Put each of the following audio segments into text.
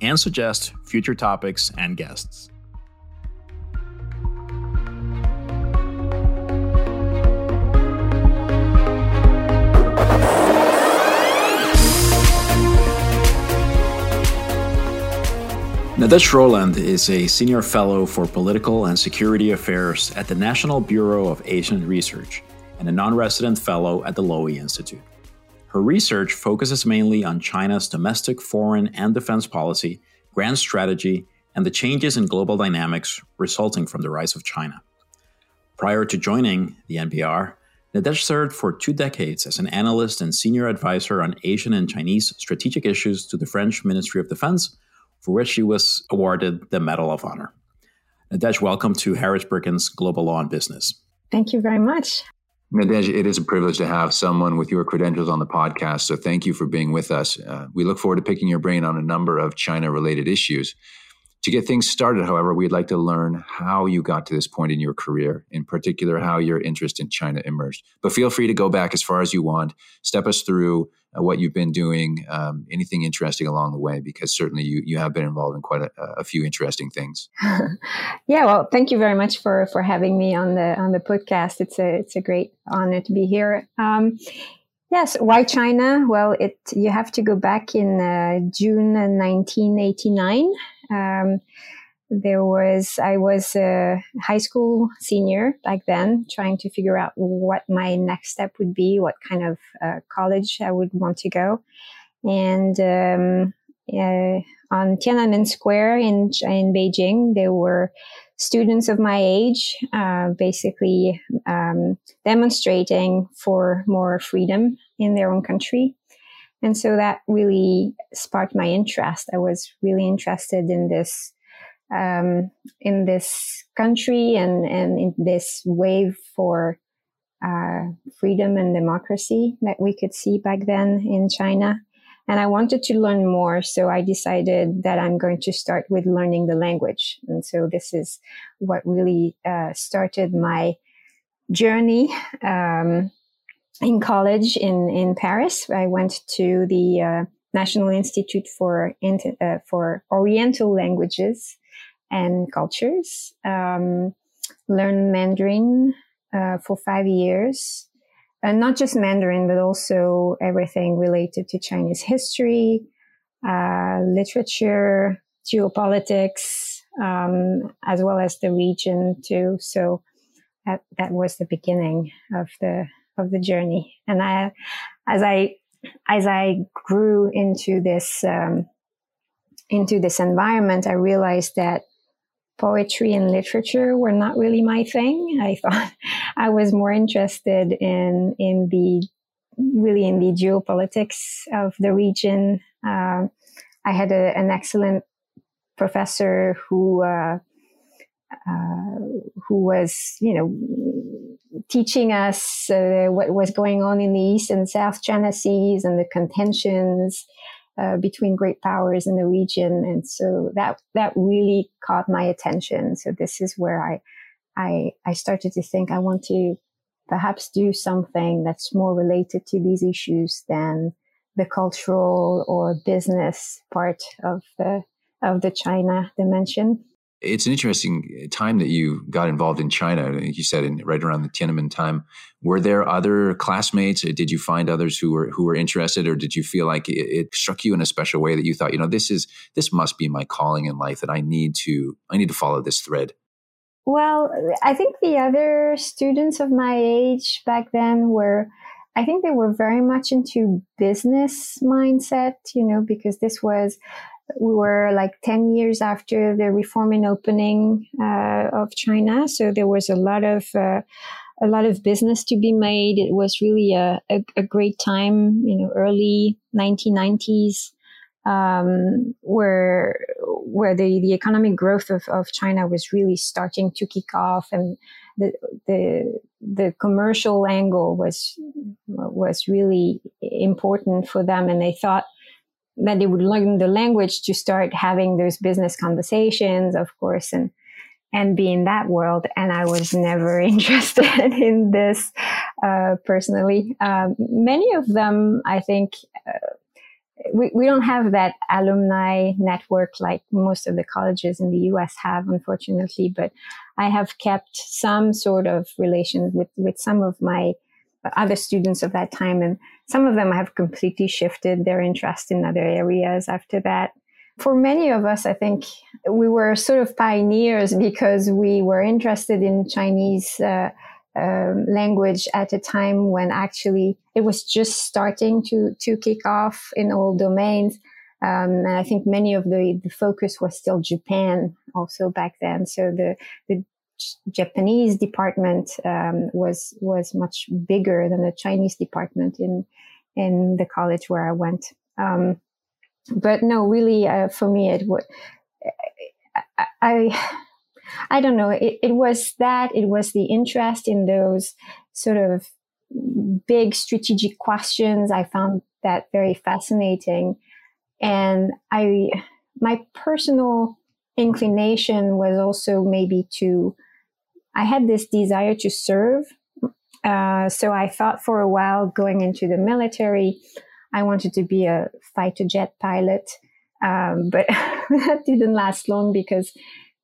and suggest future topics and guests. Nadège Rolland is a senior fellow for political and security affairs at the National Bureau of Asian Research and a non resident fellow at the Lowy Institute. Her research focuses mainly on China's domestic, foreign, and defense policy, grand strategy, and the changes in global dynamics resulting from the rise of China. Prior to joining the NBR, Nadège served for two decades as an analyst and senior advisor on Asian and Chinese strategic issues to the French Ministry of Defense, for which she was awarded the Medal of Honor. Nadège, welcome to Harris Global Law and Business. Thank you very much. Nadège, it is a privilege to have someone with your credentials on the podcast. So thank you for being with us. Uh, we look forward to picking your brain on a number of China related issues. To get things started, however, we'd like to learn how you got to this point in your career, in particular, how your interest in China emerged. But feel free to go back as far as you want. Step us through uh, what you've been doing, um, anything interesting along the way, because certainly you, you have been involved in quite a, a few interesting things. yeah, well, thank you very much for for having me on the on the podcast. It's a it's a great honor to be here. Um, Yes, why China? Well, it you have to go back in uh, June 1989. Um, there was I was a high school senior back then, trying to figure out what my next step would be, what kind of uh, college I would want to go, and um, uh, on Tiananmen Square in in Beijing, there were students of my age, uh, basically um, demonstrating for more freedom in their own country. And so that really sparked my interest. I was really interested in this, um, in this country and, and in this wave for uh, freedom and democracy that we could see back then in China. And I wanted to learn more. So I decided that I'm going to start with learning the language. And so this is what really uh, started my journey. Um, in college in, in Paris, I went to the uh, National Institute for, uh, for Oriental Languages and Cultures, um, learned Mandarin uh, for five years. And not just Mandarin, but also everything related to Chinese history, uh, literature, geopolitics, um, as well as the region too. So that that was the beginning of the of the journey. And I, as I as I grew into this um, into this environment, I realized that poetry and literature were not really my thing. I thought I was more interested in in the really in the geopolitics of the region. Uh, I had a, an excellent professor who uh, uh, who was you know teaching us uh, what was going on in the East and South China Seas and the contentions uh, between great powers in the region, and so that that really caught my attention. So this is where I I I started to think I want to perhaps do something that's more related to these issues than the cultural or business part of the of the China dimension. It's an interesting uh, time that you got involved in China. You said in, right around the Tiananmen time. Were there other classmates? Uh, did you find others who were who were interested, or did you feel like it, it, struck you in a special way that you thought, you know, this is this must be my calling in life that I need to I need to follow this thread? Well, I think the other students of my age back then were. I think they were very much into business mindset, you know, because this was we were like 10 years after the reform and opening uh, of China. So there was a lot of, uh, a lot of business to be made. It was really a, a, a great time, you know, early 1990s, um, where, where the, the economic growth of, of China was really starting to kick off and the, the, the commercial angle was, was really important for them. And they thought, that they would learn the language to start having those business conversations, of course, and and be in that world. And I was never interested in this uh, personally. Um, many of them, I think, uh, we, we don't have that alumni network like most of the colleges in the US have, unfortunately, but I have kept some sort of relation with, with some of my other students of that time. And some of them have completely shifted their interest in other areas after that. For many of us, I think we were sort of pioneers because we were interested in Chinese uh, um, language at a time when actually it was just starting to to kick off in all domains. Um, and I think many of the, the focus was still Japan also back then. So the, the Japanese department um, was was much bigger than the Chinese department in in the college where I went. Um, but no, really, uh, for me, it was I, I, I don't know. It, it was that it was the interest in those sort of big strategic questions. I found that very fascinating, and I my personal inclination was also maybe to I had this desire to serve. Uh, so I thought for a while going into the military, I wanted to be a fighter jet pilot. Um, but that didn't last long because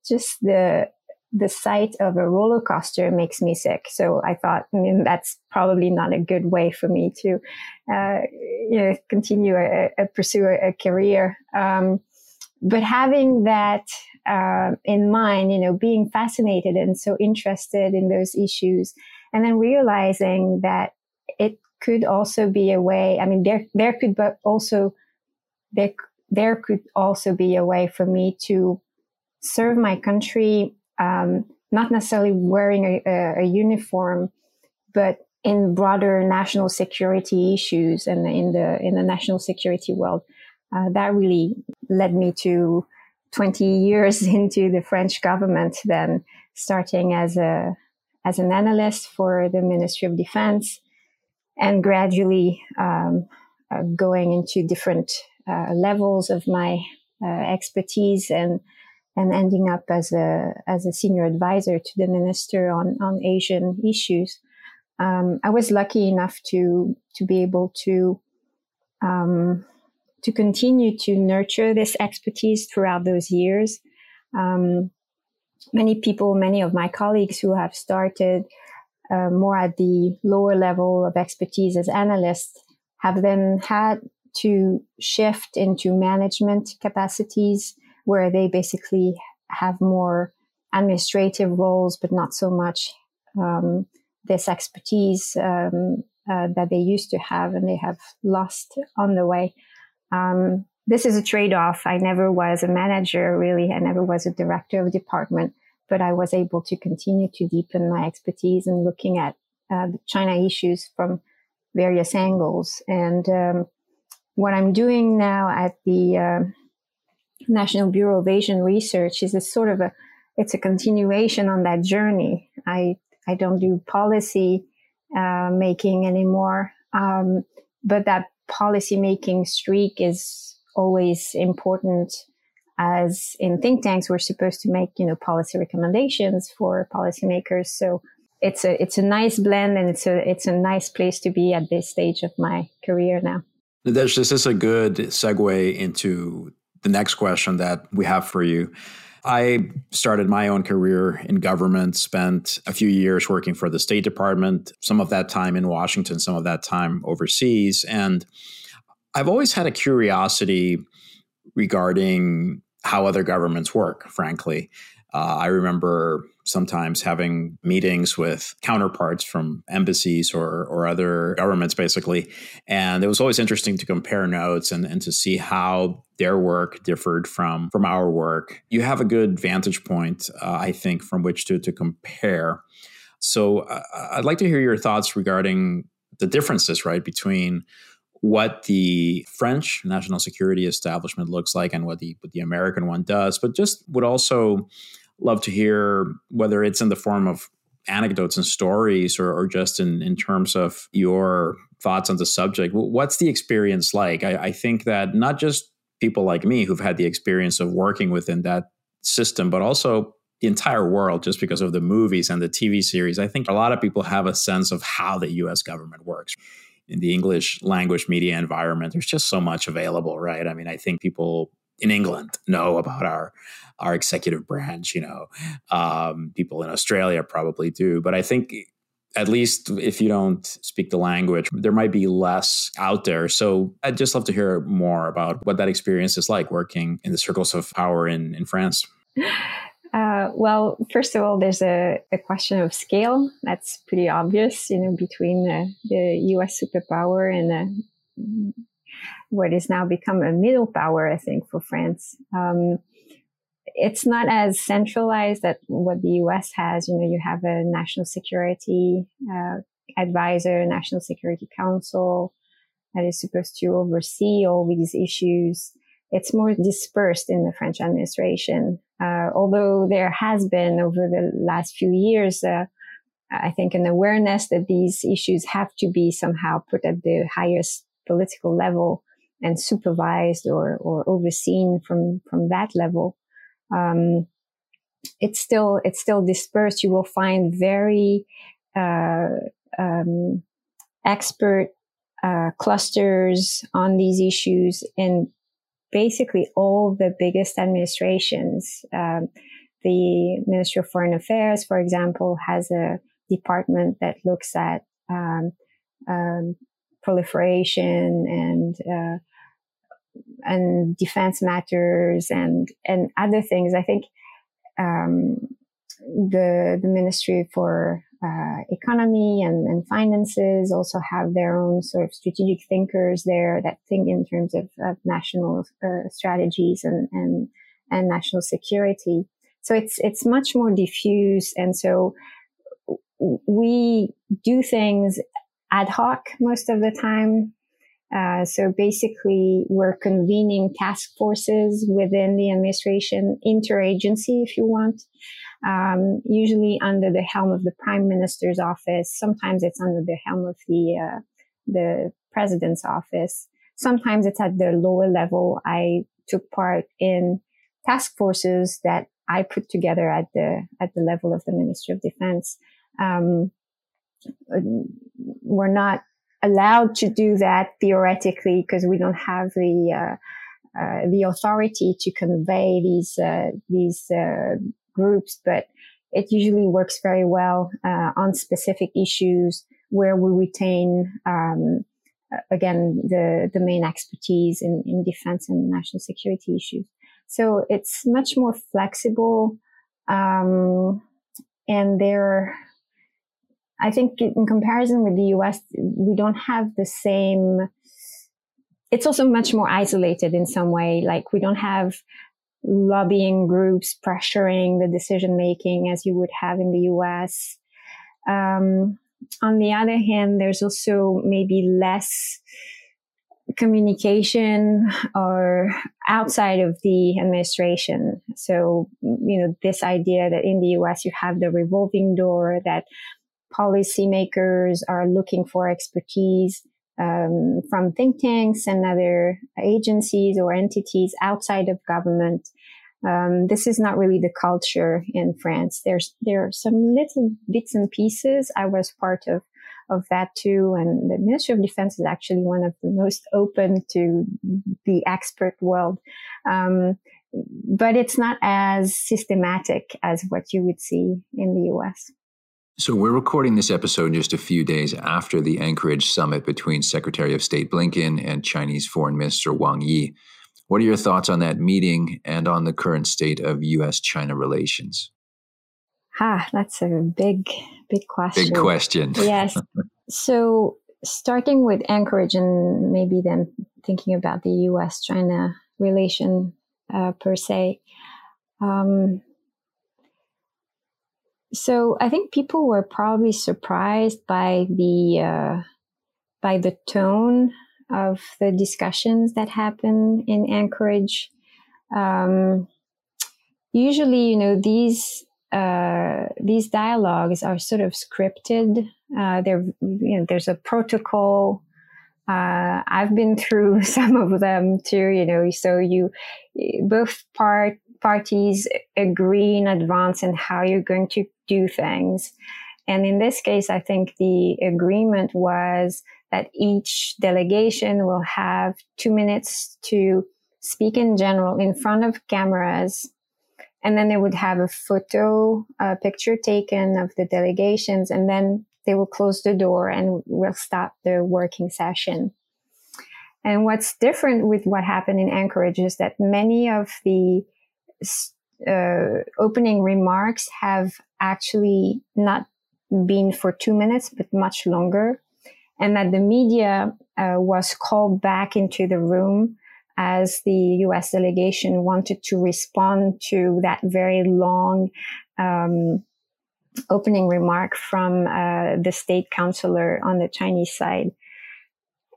just the the sight of a roller coaster makes me sick. So I thought, I mean, that's probably not a good way for me to, uh, you know, continue a, a pursue a, a career. Um, but having that uh, in mind, you know, being fascinated and so interested in those issues, and then realizing that it could also be a way. I mean, there there could but also there there could also be a way for me to serve my country, um, not necessarily wearing a, a, uniform, but in broader national security issues and in the in the national security world. Uh, that really led me to 20 years into the French government, then starting as a as an analyst for the Ministry of Defense, and gradually um, uh, going into different uh, levels of my uh, expertise and and ending up as a as a senior advisor to the minister on on Asian issues. Um, I was lucky enough to to be able to um, to continue to nurture this expertise throughout those years. Um, many people, many of my colleagues who have started uh, more at the lower level of expertise as analysts have then had to shift into management capacities where they basically have more administrative roles, but not so much um, this expertise um, uh, that they used to have and they have lost on the way. Um, this is a trade off. I never was a manager, really. I never was a director of a department, but I was able to continue to deepen my expertise in looking at uh, China issues from various angles. And um, what I'm doing now at the uh, National Bureau of Asian Research is a sort of a it's a continuation on that journey. I I don't do policy uh, making anymore, um, but that policymaking streak is always important as in think tanks we're supposed to make you know policy recommendations for policymakers. So it's a it's a nice blend and it's a it's a nice place to be at this stage of my career now. This is a good segue into the next question that we have for you I started my own career in government, spent a few years working for the State Department, some of that time in Washington, some of that time overseas. And I've always had a curiosity regarding how other governments work, frankly. Uh, I remember sometimes having meetings with counterparts from embassies or, or other governments, basically. And it was always interesting to compare notes and, and to see how their work differed from, from our work. You have a good vantage point, uh, I think, from which to, to compare. So uh, I'd like to hear your thoughts regarding the differences, right, between what the French national security establishment looks like and what the what the American one does, but just would also love to hear whether it's in the form of anecdotes and stories or, or just in, in terms of your thoughts on the subject. What's the experience like? I, I think that not just people like me who've had the experience of working within that system, but also the entire world just because of the movies and the TV series. I think a lot of people have a sense of how the US government works. In the English language media environment, there's just so much available, right? I mean, I think people in England know about our our executive branch. You know, um, people in Australia probably do, but I think at least if you don't speak the language, there might be less out there. So I'd just love to hear more about what that experience is like working in the circles of power in, in France. Uh, well, first of all, there's a, a, question of scale. That's pretty obvious, you know, between the, the U.S. superpower and the, what is now become a middle power, I think, for France. Um, it's not as centralized that what the US has. You know, you have a national security uh, advisor, national security council that is supposed to oversee all these issues. It's more dispersed in the French administration. Uh, although there has been over the last few years, uh, I think an awareness that these issues have to be somehow put at the highest political level and supervised or, or overseen from, from that level um, it's still it's still dispersed. You will find very uh, um, expert uh, clusters on these issues in basically all the biggest administrations. Um, the Ministry of Foreign Affairs, for example, has a department that looks at um, um proliferation and uh, and defense matters and and other things. I think um, the the Ministry for uh, Economy and, and, Finances also have their own sort of strategic thinkers there that think in terms of, of national uh, strategies and, and and national security. So it's it's much more diffuse, and so we do things ad hoc most of the time uh, so basically, we're convening task forces within the administration, interagency, if you want, um, usually under the helm of the prime minister's office. Sometimes it's under the helm of the uh, the president's office. Sometimes it's at the lower level. I took part in task forces that I put together at the at the level of the Ministry of Defense. Um, we're not allowed to do that theoretically because we don't have the uh, uh, the authority to convey these uh, these uh, groups, but it usually works very well uh, on specific issues where we retain um, again the the main expertise in, in defense and national security issues. So it's much more flexible, um, and there I think in comparison with the US, we don't have the same, it's also much more isolated in some way. Like we don't have lobbying groups pressuring the decision making as you would have in the US. Um, on the other hand, there's also maybe less communication or outside of the administration. So, you know, this idea that in the US you have the revolving door that policymakers are looking for expertise um, from think tanks and other agencies or entities outside of government. Um, this is not really the culture in France. There's there are some little bits and pieces. I was part of of that too, and the Ministry of Defense is actually one of the most open to the expert world. Um, but it's not as systematic as what you would see in the US. So, we're recording this episode just a few days after the Anchorage summit between Secretary of State Blinken and Chinese Foreign Minister Wang Yi. What are your thoughts on that meeting and on the current state of US China relations? Ah, that's a big, big question. Big question. yes. So, starting with Anchorage and maybe then thinking about the US China relation uh, per se. Um, so I think people were probably surprised by the uh, by the tone of the discussions that happen in Anchorage. Um, usually, you know, these uh, these dialogues are sort of scripted. Uh, you know, there's a protocol. Uh, I've been through some of them too. You know, so you both part parties agree in advance on how you're going to do things. And in this case, I think the agreement was that each delegation will have two minutes to speak in general in front of cameras. And then they would have a photo, a picture taken of the delegations, and then they will close the door and we'll stop the working session. And what's different with what happened in Anchorage is that many of the uh, opening remarks have actually not been for two minutes, but much longer and that the media uh, was called back into the room as the U.S. delegation wanted to respond to that very long um, opening remark from uh, the state counselor on the Chinese side,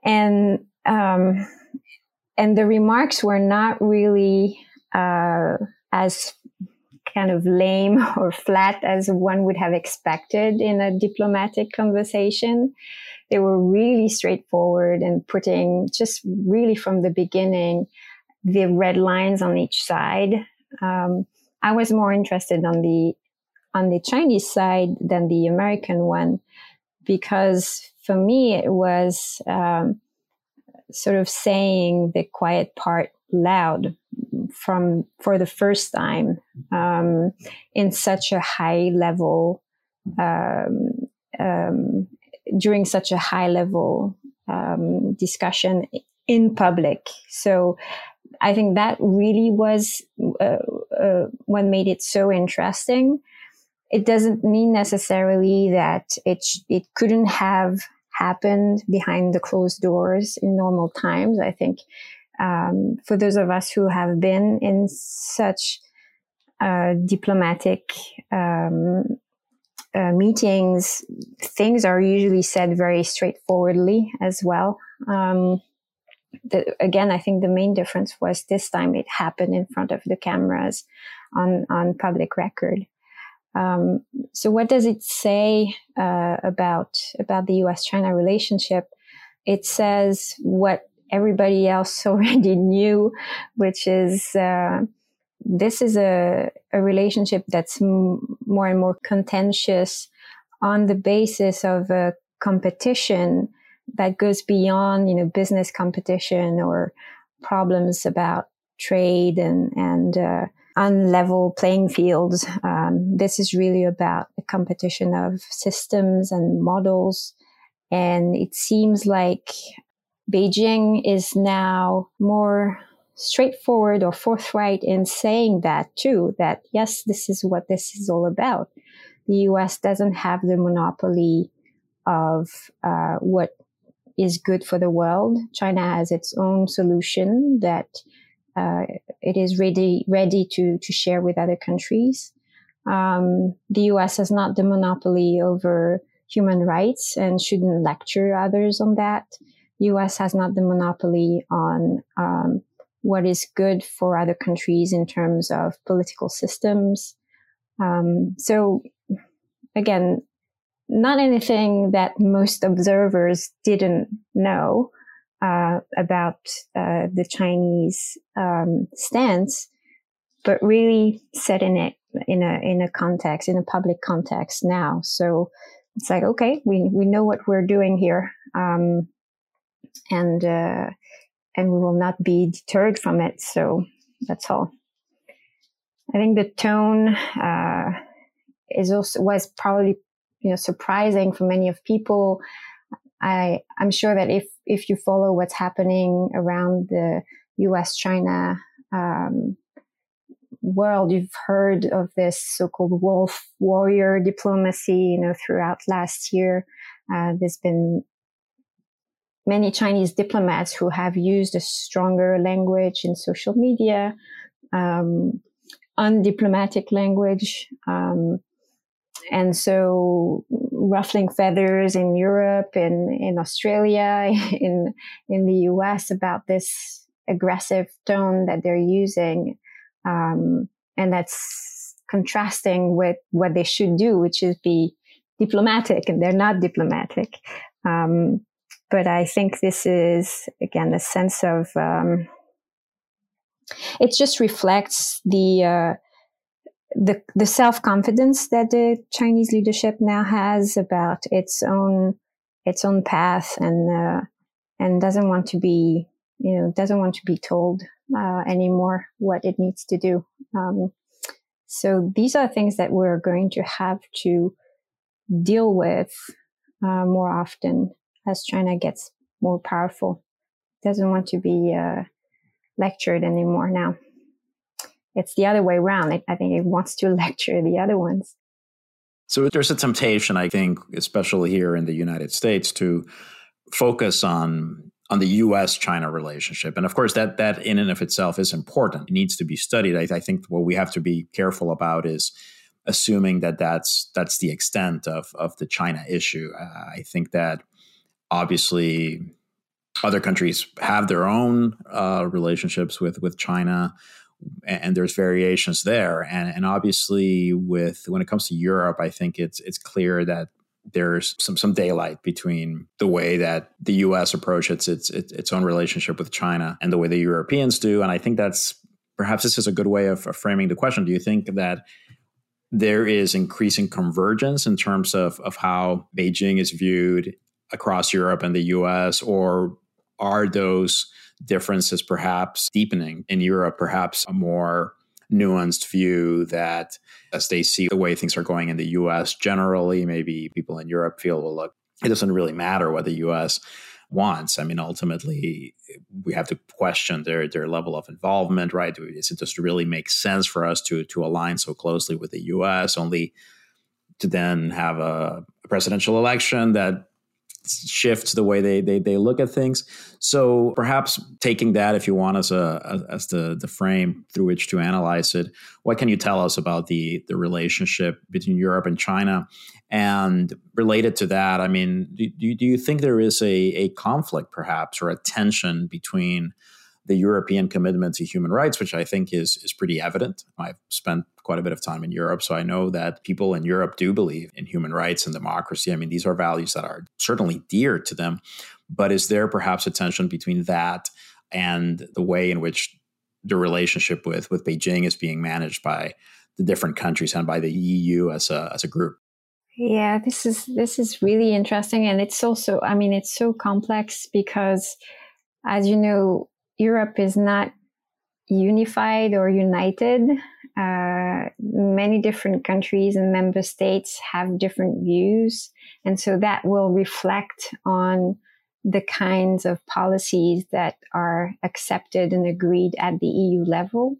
and um, and the remarks were not really uh, as kind of lame or flat as one would have expected in a diplomatic conversation they were really straightforward and putting just really from the beginning the red lines on each side. Um, I was more interested on the on the Chinese side than the American one because for me it was um, sort of saying the quiet part loud from for the first time um, in such a high level um, um, during such a high level um, discussion in public. So I think that really was uh, uh, what made it so interesting. It doesn't mean necessarily that it it couldn't have happened behind the closed doors in normal times. I think um, for those of us who have been in such uh, diplomatic um, uh, meetings, things are usually said very straightforwardly as well. Um, the, again, I think the main difference was this time it happened in front of the cameras on, on public record. Um, so what does it say uh, about about the U.S.-China relationship? It says what everybody else already knew, which is uh, this is a, a relationship that's m- more and more contentious on the basis of a competition that goes beyond, you know, business competition or problems about trade and, and, uh, unlevel playing fields. Um, this is really about the competition of systems and models. And it seems like Beijing is now more straightforward or forthright in saying that too, that yes, this is what this is all about. The US doesn't have the monopoly of uh, what is good for the world. China has its own solution that uh, it is ready ready to to share with other countries. Um, the U.S. has not the monopoly over human rights and shouldn't lecture others on that. U.S. has not the monopoly on um, what is good for other countries in terms of political systems. Um, so again, not anything that most observers didn't know uh, about uh, the Chinese um, stance, but really setting it in a in a context, in a public context now. So it's like, okay, we we know what we're doing here, um, and uh, and we will not be deterred from it. So that's all. I think the tone uh, is also was probably you know surprising for many of people. I I'm sure that if if you follow what's happening around the U.S. China um, world, you've heard of this so-called wolf warrior diplomacy. You know, throughout last year, uh, there's been many Chinese diplomats who have used a stronger language in social media, um, undiplomatic language. Um, and so ruffling feathers in Europe and in Australia, in, in the US about this aggressive tone that they're using. Um, and that's contrasting with what they should do, which is be diplomatic and they're not diplomatic. Um, but I think this is again a sense of um, it just reflects the uh, the the self confidence that the Chinese leadership now has about its own its own path and uh, and doesn't want to be you know doesn't want to be told uh, anymore what it needs to do. Um, so these are things that we're going to have to deal with uh, more often as China gets more powerful. Doesn't want to be uh, lectured anymore now. It's the other way around. I think it wants to lecture the other ones. So there's a temptation, I think, especially here in the United States, to focus on on the U.S. China relationship, and of course, that that in and of itself is important. It needs to be studied. I, I think what we have to be careful about is assuming that that's that's the extent of of the China issue. Uh, I think that obviously other countries have their own uh, relationships with with China, and, there's variations there. And, and obviously, with when it comes to Europe, I think it's it's clear that there's some some daylight between the way that the U.S. approaches its, its its own relationship with China and the way the Europeans do. And I think that's perhaps this is a good way of, of framing the question. Do you think that there is increasing convergence in terms of, of how Beijing is viewed across Europe and the US, or are those differences perhaps deepening in Europe, perhaps a more nuanced view that as they see the way things are going in the US generally, maybe people in Europe feel, well, look, it doesn't really matter what the US wants. I mean, ultimately, we have to question their their level of involvement, right? Is it just really make sense for us to to align so closely with the U.S. only to then have a presidential election that shift the way they, they they look at things. So perhaps taking that, if you want, as a as the the frame through which to analyze it, what can you tell us about the the relationship between Europe and China? And related to that, I mean, do, do you think there is a, a conflict, perhaps, or a tension between the European commitment to human rights, which I think is is pretty evident. I've spent quite a bit of time in Europe, so I know that people in Europe do believe in human rights and democracy. I mean, these are values that are certainly dear to them. But is there perhaps a tension between that and the way in which the relationship with with Beijing is being managed by the different countries and by the EU as a as a group? Yeah, this is this is really interesting, and it's also, I mean, it's so complex because, as you know, Europe is not unified or united. Uh, many different countries and member states have different views. And so that will reflect on the kinds of policies that are accepted and agreed at the EU level.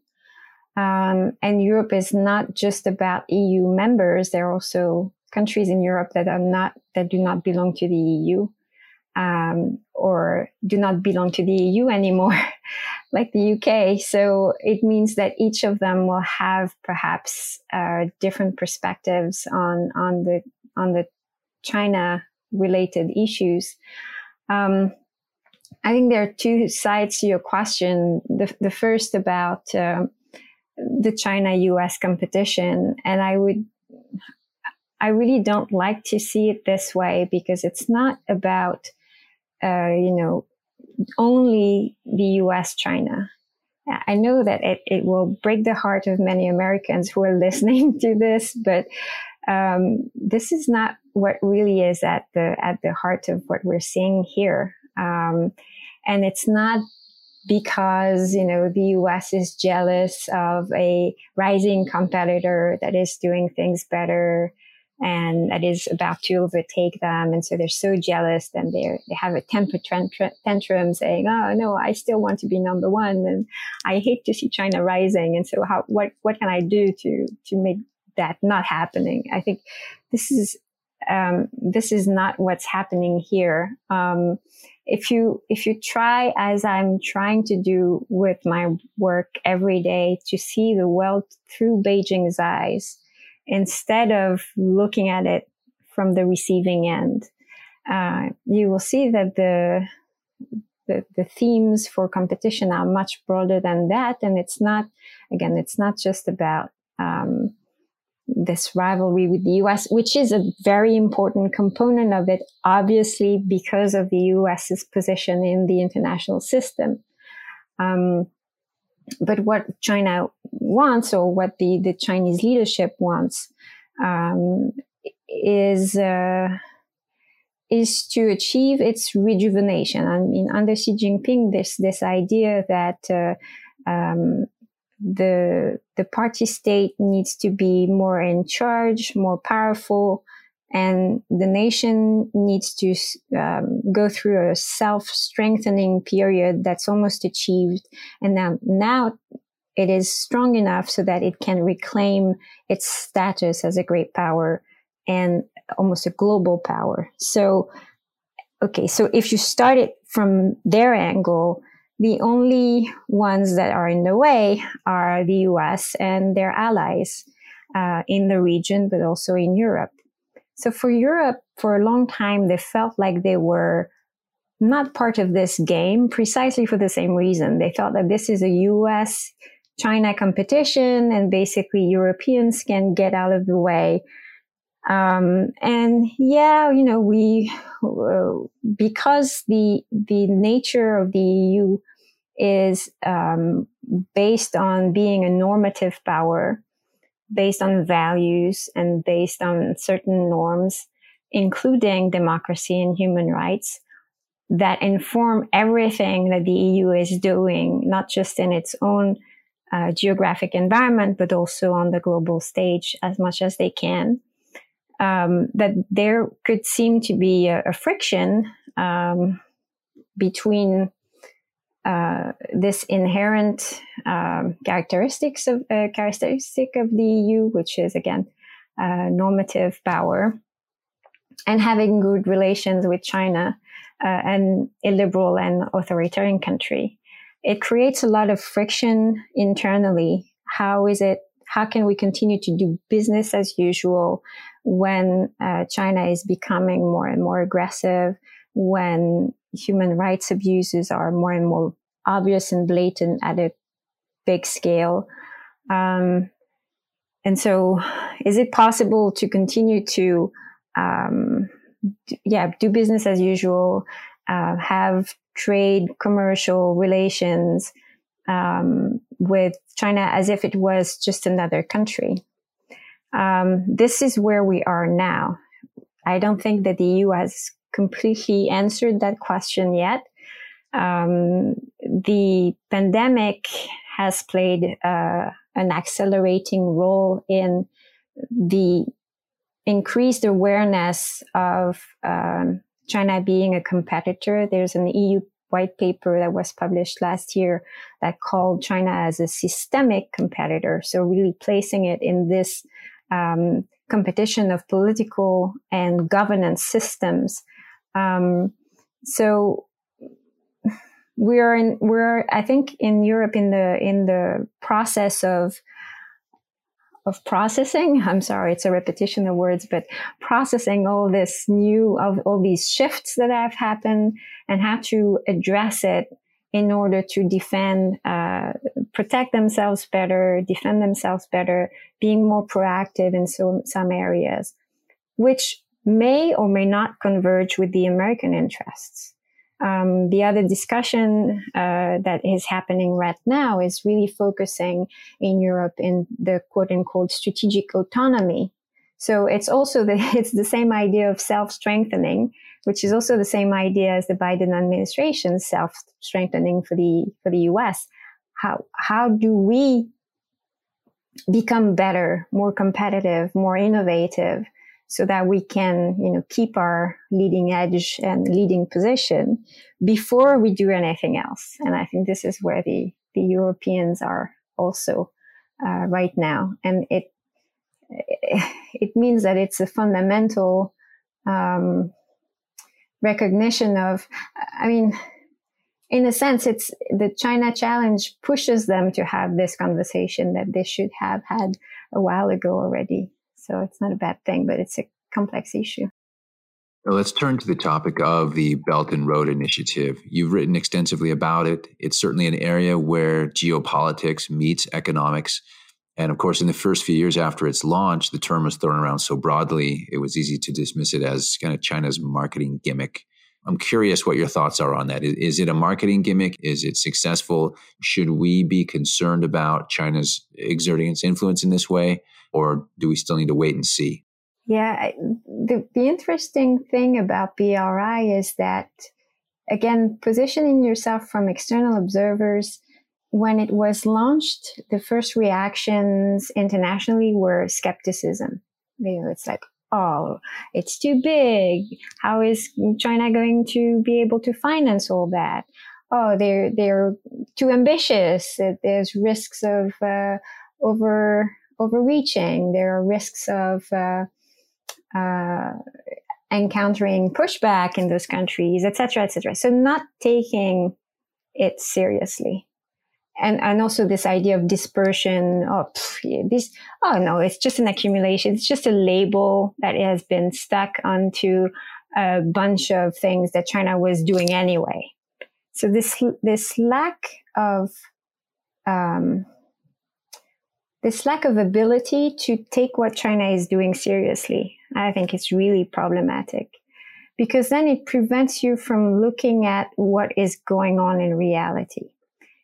Um, and Europe is not just about EU members. There are also countries in Europe that are not, that do not belong to the EU um, or do not belong to the EU anymore, like the UK. So it means that each of them will have perhaps uh, different perspectives on on the on the China related issues. Um, I think there are two sides to your question. The, the first about uh, the China US competition. And I would, I really don't like to see it this way because it's not about uh, you know, only the US China. I know that it, it will break the heart of many Americans who are listening to this, but um, this is not what really is at the at the heart of what we're seeing here. Um, and it's not because you know the US is jealous of a rising competitor that is doing things better and that is about to overtake them. And so they're so jealous and they they have a temper tantrum saying oh no I still want to be number 1 and I hate to see China rising. And so how what what can I do to to make that not happening? I think this is um, this is not what's happening here. Um, if you if you try as i'm trying to do with my work every day to see the world through beijing's eyes instead of looking at it from the receiving end uh, you will see that the, the the themes for competition are much broader than that and it's not again it's not just about um, this rivalry with the US, which is a very important component of it, obviously, because of the US's position in the international system. Um, but what China wants, or what the, the Chinese leadership wants, um, is uh, is to achieve its rejuvenation. I mean, under Xi Jinping, this this idea that uh, um, the the party state needs to be more in charge, more powerful, and the nation needs to um, go through a self strengthening period that's almost achieved. And now, now it is strong enough so that it can reclaim its status as a great power and almost a global power. So, okay, so if you start it from their angle, the only ones that are in the way are the US and their allies uh, in the region, but also in Europe. So for Europe, for a long time, they felt like they were not part of this game precisely for the same reason. They thought that this is a US China competition and basically Europeans can get out of the way. Um, and yeah, you know, we, uh, because the, the nature of the EU is um, based on being a normative power, based on values, and based on certain norms, including democracy and human rights, that inform everything that the EU is doing, not just in its own uh, geographic environment, but also on the global stage as much as they can. Um, that there could seem to be a, a friction um, between uh, this inherent um, characteristics of uh, characteristic of the EU, which is again uh, normative power, and having good relations with China, uh, and a and authoritarian country, it creates a lot of friction internally. How is it? How can we continue to do business as usual when uh, China is becoming more and more aggressive? When human rights abuses are more and more obvious and blatant at a big scale. Um, and so, is it possible to continue to, um, d- yeah, do business as usual, uh, have trade, commercial relations um, with China as if it was just another country? Um, this is where we are now. I don't think that the EU has completely answered that question yet. Um, the pandemic has played uh, an accelerating role in the increased awareness of um, China being a competitor. There's an EU white paper that was published last year that called China as a systemic competitor. So really placing it in this um, competition of political and governance systems. Um, so we're in we're I think in Europe in the in the process of of processing. I'm sorry, it's a repetition of words, but processing all this new of all these shifts that have happened and how to address it in order to defend, uh, protect themselves better, defend themselves better, being more proactive in so, some areas, which may or may not converge with the American interests. Um, the other discussion uh, that is happening right now is really focusing in Europe in the quote unquote strategic autonomy. So it's also the, it's the same idea of self-strengthening, which is also the same idea as the Biden administration self-strengthening for the, for the US. How, how do we become better, more competitive, more innovative so that we can, you know, keep our leading edge and leading position before we do anything else. And I think this is where the, the Europeans are also uh, right now. And it, it means that it's a fundamental um, recognition of, I mean, in a sense, it's the China challenge pushes them to have this conversation that they should have had a while ago already. So it's not a bad thing, but it's a complex issue. Well, let's turn to the topic of the Belt and Road Initiative. You've written extensively about it. It's certainly an area where geopolitics meets economics. And of course, in the first few years after its launch, the term was thrown around so broadly, it was easy to dismiss it as kind of China's marketing gimmick. I'm curious what your thoughts are on that. Is, is, it a marketing gimmick? Is it successful? Should we be concerned about China's exerting its influence in this way? Or do we still need to wait and see? Yeah, the, the interesting thing about BRI is that, again, positioning yourself from external observers, when it was launched, the first reactions internationally were skepticism. You know, it's like, oh, it's too big. How is China going to be able to finance all that? Oh, they're they're too ambitious. There's risks of uh, over overreaching. There are risks of uh, uh, encountering pushback in those countries, etc., etc. So not taking it seriously. And, and also this idea of dispersion. Oh, pff, this, oh no, it's just an accumulation. It's just a label that has been stuck onto a bunch of things that China was doing anyway. So this, this lack of, um, this lack of ability to take what China is doing seriously, I think it's really problematic because then it prevents you from looking at what is going on in reality.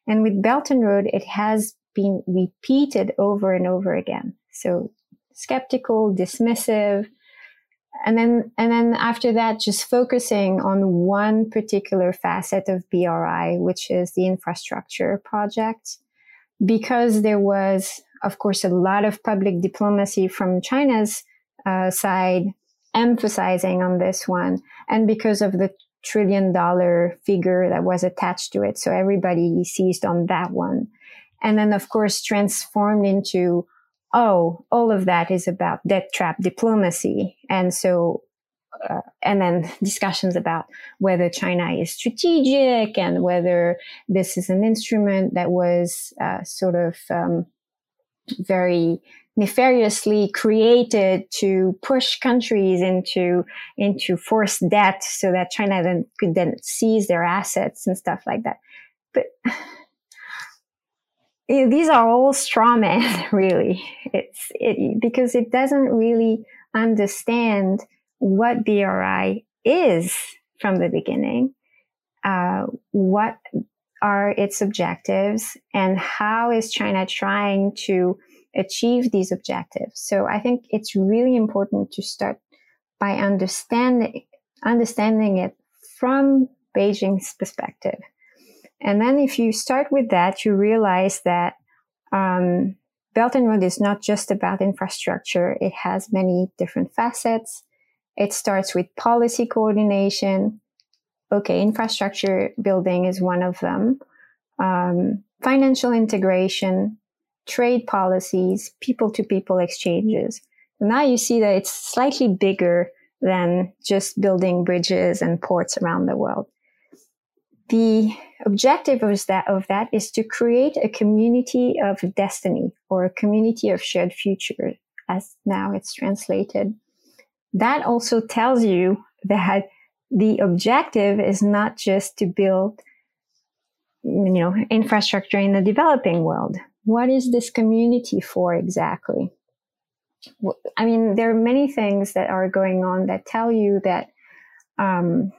And with Belt and Road, it has been repeated over and over again. So skeptical, dismissive, and then and then after that just focusing on one particular facet of BRI which is the infrastructure project because there was of course, a lot of public diplomacy from China's uh, side emphasizing on this one. And because of the trillion dollar figure that was attached to it. So everybody seized on that one. And then, of course, transformed into, oh, all of that is about debt trap diplomacy. And so, uh, and then discussions about whether China is strategic and whether this is an instrument that was uh, sort of um, very nefariously created to push countries into into forced debt so that China then could then seize their assets and stuff like that. But these are all straw men, really. It's it because it doesn't really understand what BRI is from the beginning, uh, what are its objectives and how is China trying to achieve these objectives. So I think it's really important to start by understanding, understanding it from Beijing's perspective. And then if you start with that, you realize that um, Belt and Road is not just about infrastructure. It has many different facets. It starts with policy coordination, okay, infrastructure building is one of them. Um, financial integration, trade policies, people to people exchanges. Now you see that it's slightly bigger than just building bridges and ports around the world. The objective of that, of that is to create a community of destiny or a community of shared future, as now it's translated. That also tells you that the objective is not just to build you know infrastructure in the developing world. What is this community for exactly? I mean there are many things that are going on that tell you that um,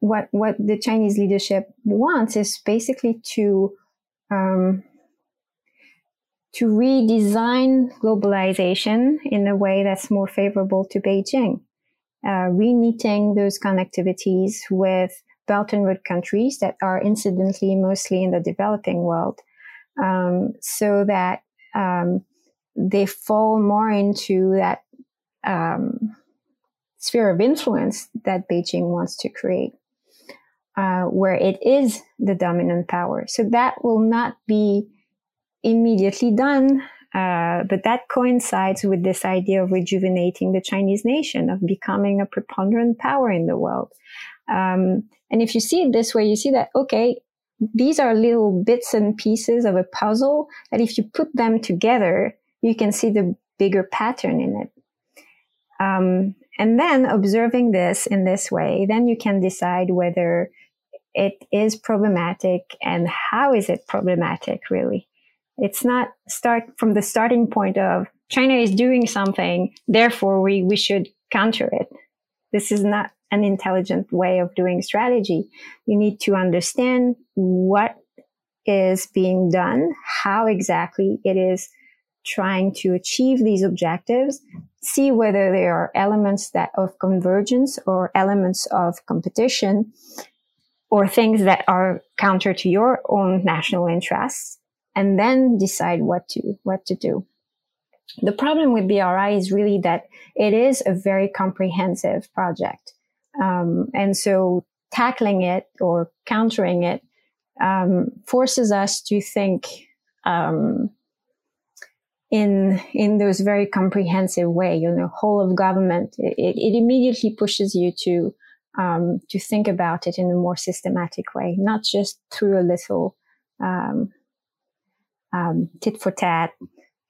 what what the chinese leadership wants is basically to um, to redesign globalization in a way that's more favorable to Beijing, uh, reknitting those connectivities with Belt and Road countries that are incidentally mostly in the developing world, um, so that um, they fall more into that um, sphere of influence that Beijing wants to create, uh, where it is the dominant power. So that will not be immediately done. Uh, but that coincides with this idea of rejuvenating the Chinese nation, of becoming a preponderant power in the world. Um, and if you see it this way, you see that, okay, these are little bits and pieces of a puzzle that if you put them together, you can see the bigger pattern in it. Um, and then observing this in this way, then you can decide whether it is problematic and how is it problematic really. It's not start from the starting point of China is doing something, therefore we, we should counter it. This is not an intelligent way of doing strategy. You need to understand what is being done, how exactly it is trying to achieve these objectives, see whether there are elements that of convergence or elements of competition or things that are counter to your own national interests, and then decide what to, what to do. The problem with BRI is really that it is a very comprehensive project. Um, and so tackling it or countering it um, forces us to think um, in in those very comprehensive way. You know, whole of government. It, it immediately pushes you to um, to think about it in a more systematic way, not just through a little um, um, tit for tat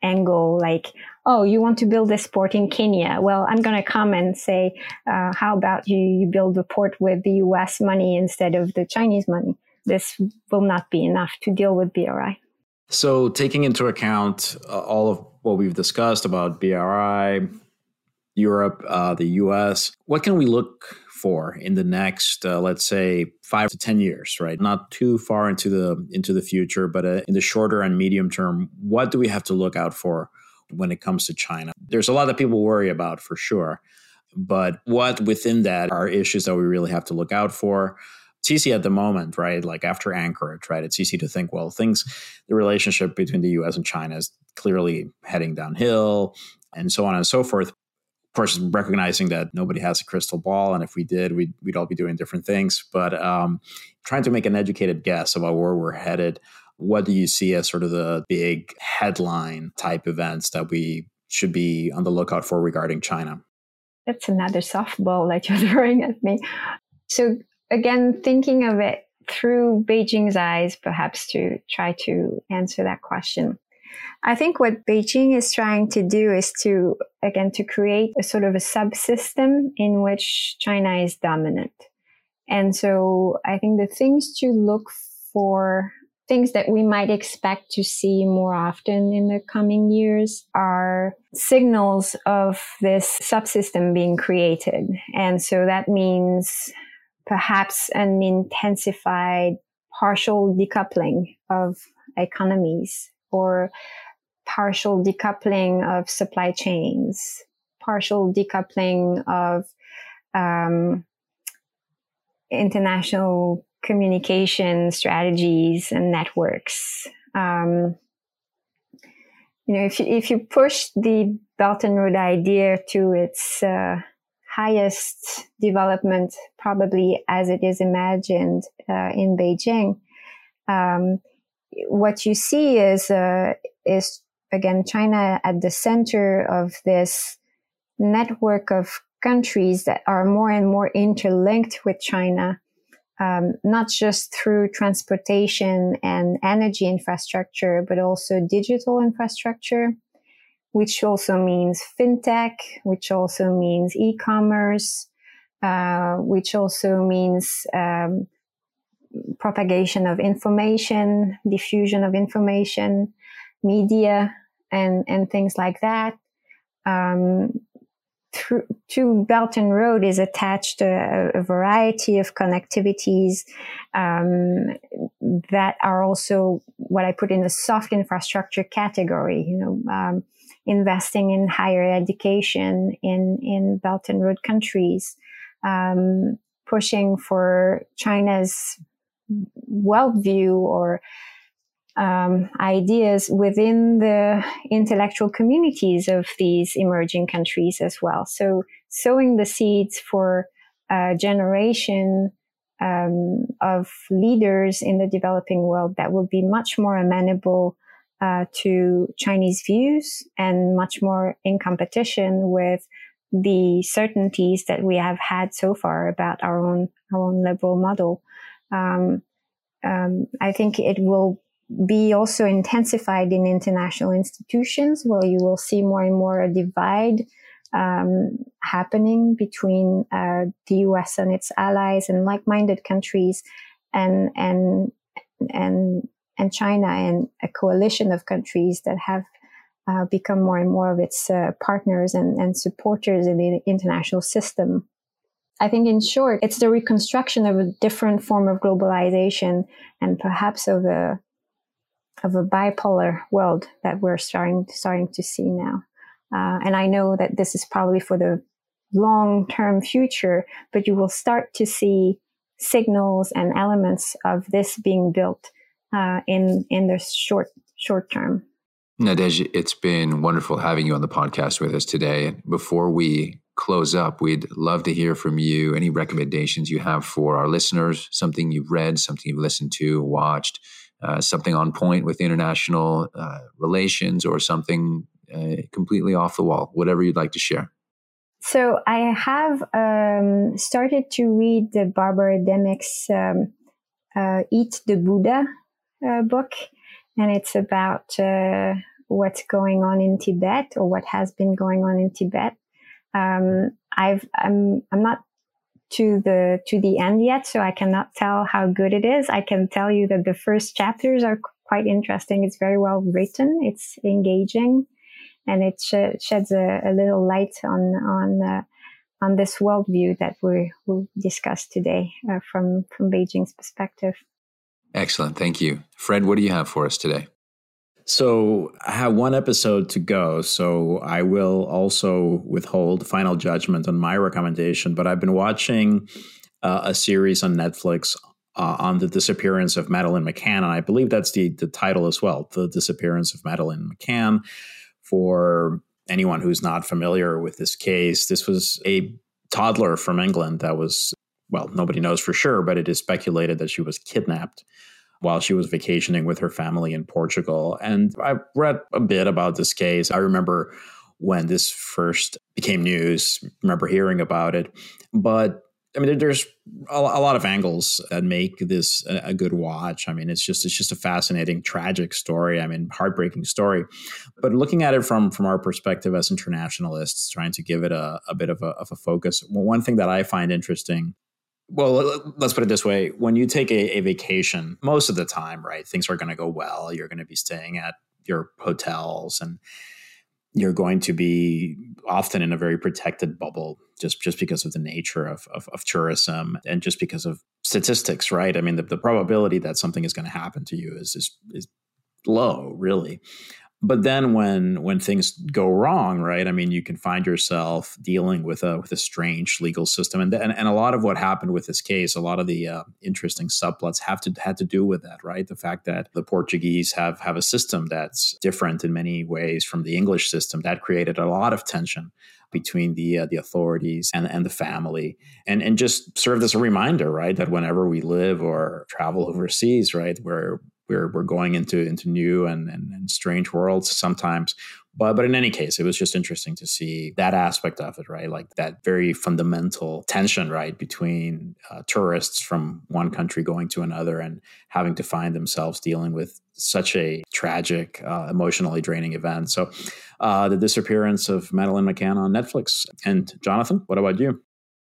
angle like oh you want to build a port in kenya? Well i'm going to come and say uh, how about you, you build a port with the us money instead of the chinese money? This will not be enough to deal with bri so taking into account uh, all of what we've discussed about bri europe uh, the us what can we look for in the next, uh, let's say, five to ten years, right? Not too far into the into the future, but uh, in the shorter and medium term, what do we have to look out for when it comes to China? There's a lot that people worry about for sure, but what within that are issues that we really have to look out for? It's easy at the moment, right? Like after Anchorage, right? It's easy to think, well, things, the relationship between the US and China is clearly heading downhill and so on and so forth course, recognizing that nobody has a crystal ball, and if we did, we'd, we'd all be doing different things. But um, trying to make an educated guess about where we're headed. What do you see as sort of the big headline type events that we should be on the lookout for regarding China? That's another softball that you're throwing at me. So, again, thinking of it through Beijing's eyes, perhaps to try to answer that question. I think what Beijing is trying to do is to, again, to create a sort of a subsystem in which China is dominant. And so I think the things to look for, things that we might expect to see more often in the coming years are signals of this subsystem being created. And so that means perhaps an intensified partial decoupling of economies or partial decoupling of supply chains, partial decoupling of um, international communication strategies and networks. Um, you know, if you, if you push the Belt and Road idea to its uh, highest development, probably as it is imagined uh, in Beijing, um, what you see is uh, is again China at the center of this network of countries that are more and more interlinked with China, um, not just through transportation and energy infrastructure, but also digital infrastructure, which also means fintech, which also means e-commerce, uh, which also means um, propagation of information, diffusion of information, media, and, and things like that. Um, through, to Belt and Road is attached a, a variety of connectivities um, that are also what I put in the soft infrastructure category. You know, um, investing in higher education in in Belt and Road countries, um, pushing for China's worldview or um, ideas within the intellectual communities of these emerging countries as well. So sowing the seeds for a generation um, of leaders in the developing world that will be much more amenable uh, to Chinese views and much more in competition with the certainties that we have had so far about our own our own liberal model. Um, um, I think it will be also intensified in international institutions where you will see more and more a divide um, happening between uh, the US and its allies and like-minded countries and and and and China and a coalition of countries that have uh, become more and more of its uh, partners and, and supporters in the international system. I think, in short, it's the reconstruction of a different form of globalization and perhaps of a of a bipolar world that we're starting starting to see now. Uh, and I know that this is probably for the long term future, but you will start to see signals and elements of this being built uh, in in the short short term. Nadège, it's been wonderful having you on the podcast with us today. Before we close up, we'd love to hear from you any recommendations you have for our listeners, something you've read, something you've listened to, watched, uh, something on point with international uh, relations, or something uh, completely off the wall, whatever you'd like to share. So I have um, started to read the Barbara Demick's um, uh, Eat the Buddha uh, book, and it's about uh, what's going on in Tibet or what has been going on in Tibet. Um, I've I'm I'm not to the to the end yet, so I cannot tell how good it is. I can tell you that the first chapters are quite interesting. It's very well written. It's engaging, and it sh- sheds a, a, little light on on uh, on this worldview that we will discuss today uh, from from Beijing's perspective. Excellent, thank you, Fred. What do you have for us today? So I have one episode to go, so I will also withhold final judgment on my recommendation. But I've been watching uh, a series on Netflix uh, on the disappearance of Madeleine McCann, and I believe that's the the title as well, "The Disappearance of Madeleine McCann." For anyone who's not familiar with this case, this was a toddler from England that was well, nobody knows for sure, but it is speculated that she was kidnapped while she was vacationing with her family in Portugal. And I read a bit about this case. I remember when this first became news, remember hearing about it. But I mean, there's a, lot of angles that make this a, good watch. I mean, it's just it's just a fascinating, tragic story. I mean, heartbreaking story. But looking at it from from our perspective as internationalists, trying to give it a, a bit of a, of a focus. One thing that I find interesting well, let's put it this way. When you take a, a vacation, most of the time, right, things are going to go well. You're going to be staying at your hotels and you're going to be often in a very protected bubble just, just because of the nature of, of, of tourism and just because of statistics, right? I mean, the, the probability that something is going to happen to you is, is, is low, really but then when when things go wrong right i mean you can find yourself dealing with a with a strange legal system. And and, and a lot of what happened with this case a lot of the uh, interesting subplots have to had to do with that right? The fact that the portuguese have have a system that's different in many ways from the english system that created a lot of tension between the uh, the authorities and and the family. And and just served as a reminder right that whenever we live or travel overseas right we're we're we're going into into new and, and, and strange worlds sometimes. But but in any case, it was just interesting to see that aspect of it, right? Like that very fundamental tension, right, between uh, tourists from one country going to another and having to find themselves dealing with such a tragic, uh, emotionally draining event. So, uh, the disappearance of Madeleine McCann on Netflix. And Jonathan, what about you?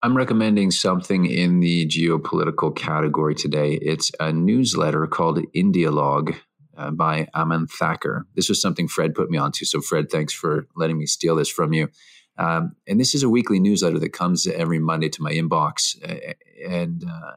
I'm recommending something in the geopolitical category today. It's a newsletter called Indialogue uh, by Aman Thakker. This was something Fred put me onto. So, Fred, thanks for letting me steal this from you. Um, and this is a weekly newsletter that comes every Monday to my inbox. And uh,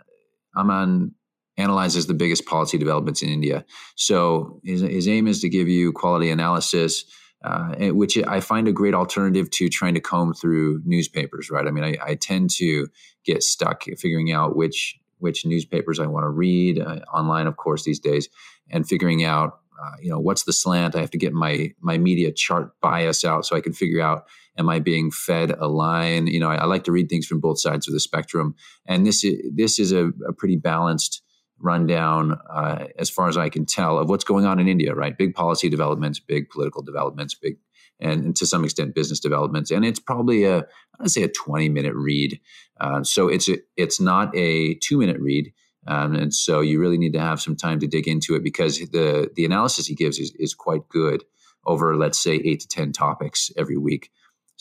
I'm analyzes the biggest policy developments in India. So his, his aim is to give you quality analysis, uh, which I find a great alternative to trying to comb through newspapers. Right? I mean, I, I tend to get stuck figuring out which which newspapers I want to read uh, online, of course, these days, and figuring out uh, you know what's the slant. I have to get my my media chart bias out so I can figure out am I being fed a line. You know, I, I like to read things from both sides of the spectrum, and this is this is a, a pretty balanced rundown, uh, as far as I can tell, of what's going on in India. Right, big policy developments, big political developments, big and, and, to some extent business developments. And it's probably a I'd say a 20 minute read. Uh, so it's a, it's not a two minute read. Um, and so you really need to have some time to dig into it because the the analysis he gives is, is quite good over let's say eight to ten topics every week.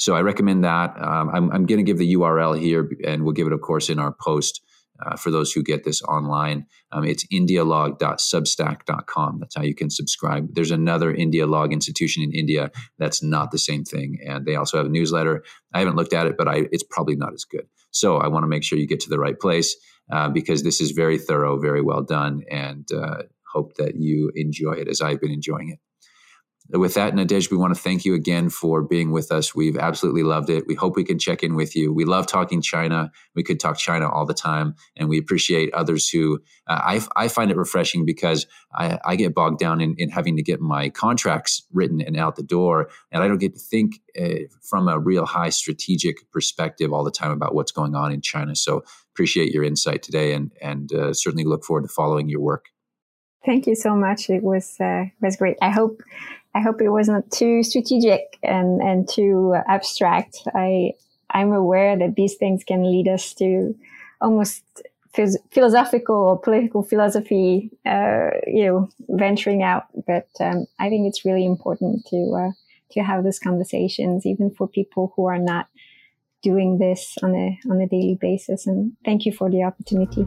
So I recommend that. Um, I'm, I'm going to give the URL here, and we'll give it, of course, in our post uh, for those who get this online. Um, it's indialog.substack.com. That's how you can subscribe. There's another Indialog institution in India that's not the same thing, and they also have a newsletter. I haven't looked at it, but I, it's probably not as good. So I want to make sure you get to the right place uh, because this is very thorough, very well done, and uh, hope that you enjoy it as I've been enjoying it. With that, Nadège, we want to thank you again for being with us. We've absolutely loved it. We hope we can check in with you. We love talking China. We could talk China all the time, and we appreciate others who uh, I, I find it refreshing because I, I get bogged down in, in, having to get my contracts written and out the door, and I don't get to think uh, from a real high strategic perspective all the time about what's going on in China. So appreciate your insight today, and and uh, certainly look forward to following your work. Thank you so much. It was uh, was great. I hope I hope it wasn't too strategic and, and too abstract. I, I'm aware that these things can lead us to almost philosophical or political philosophy, uh, you know, venturing out. But um, I think it's really important to uh, to have those conversations, even for people who are not doing this on a on a daily basis. And thank you for the opportunity.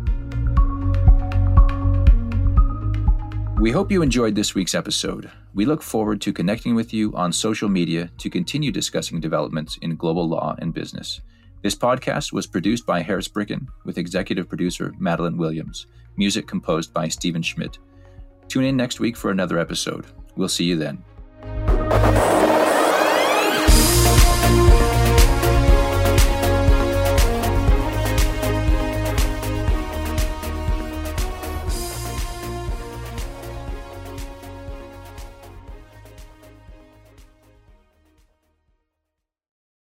We hope you enjoyed this week's episode. We look forward to connecting with you on social media to continue discussing developments in global law and business. This podcast was produced by Harris Bricken with executive producer Madeline Williams, music composed by Stephen Schmidt. Tune in next week for another episode. We'll see you then.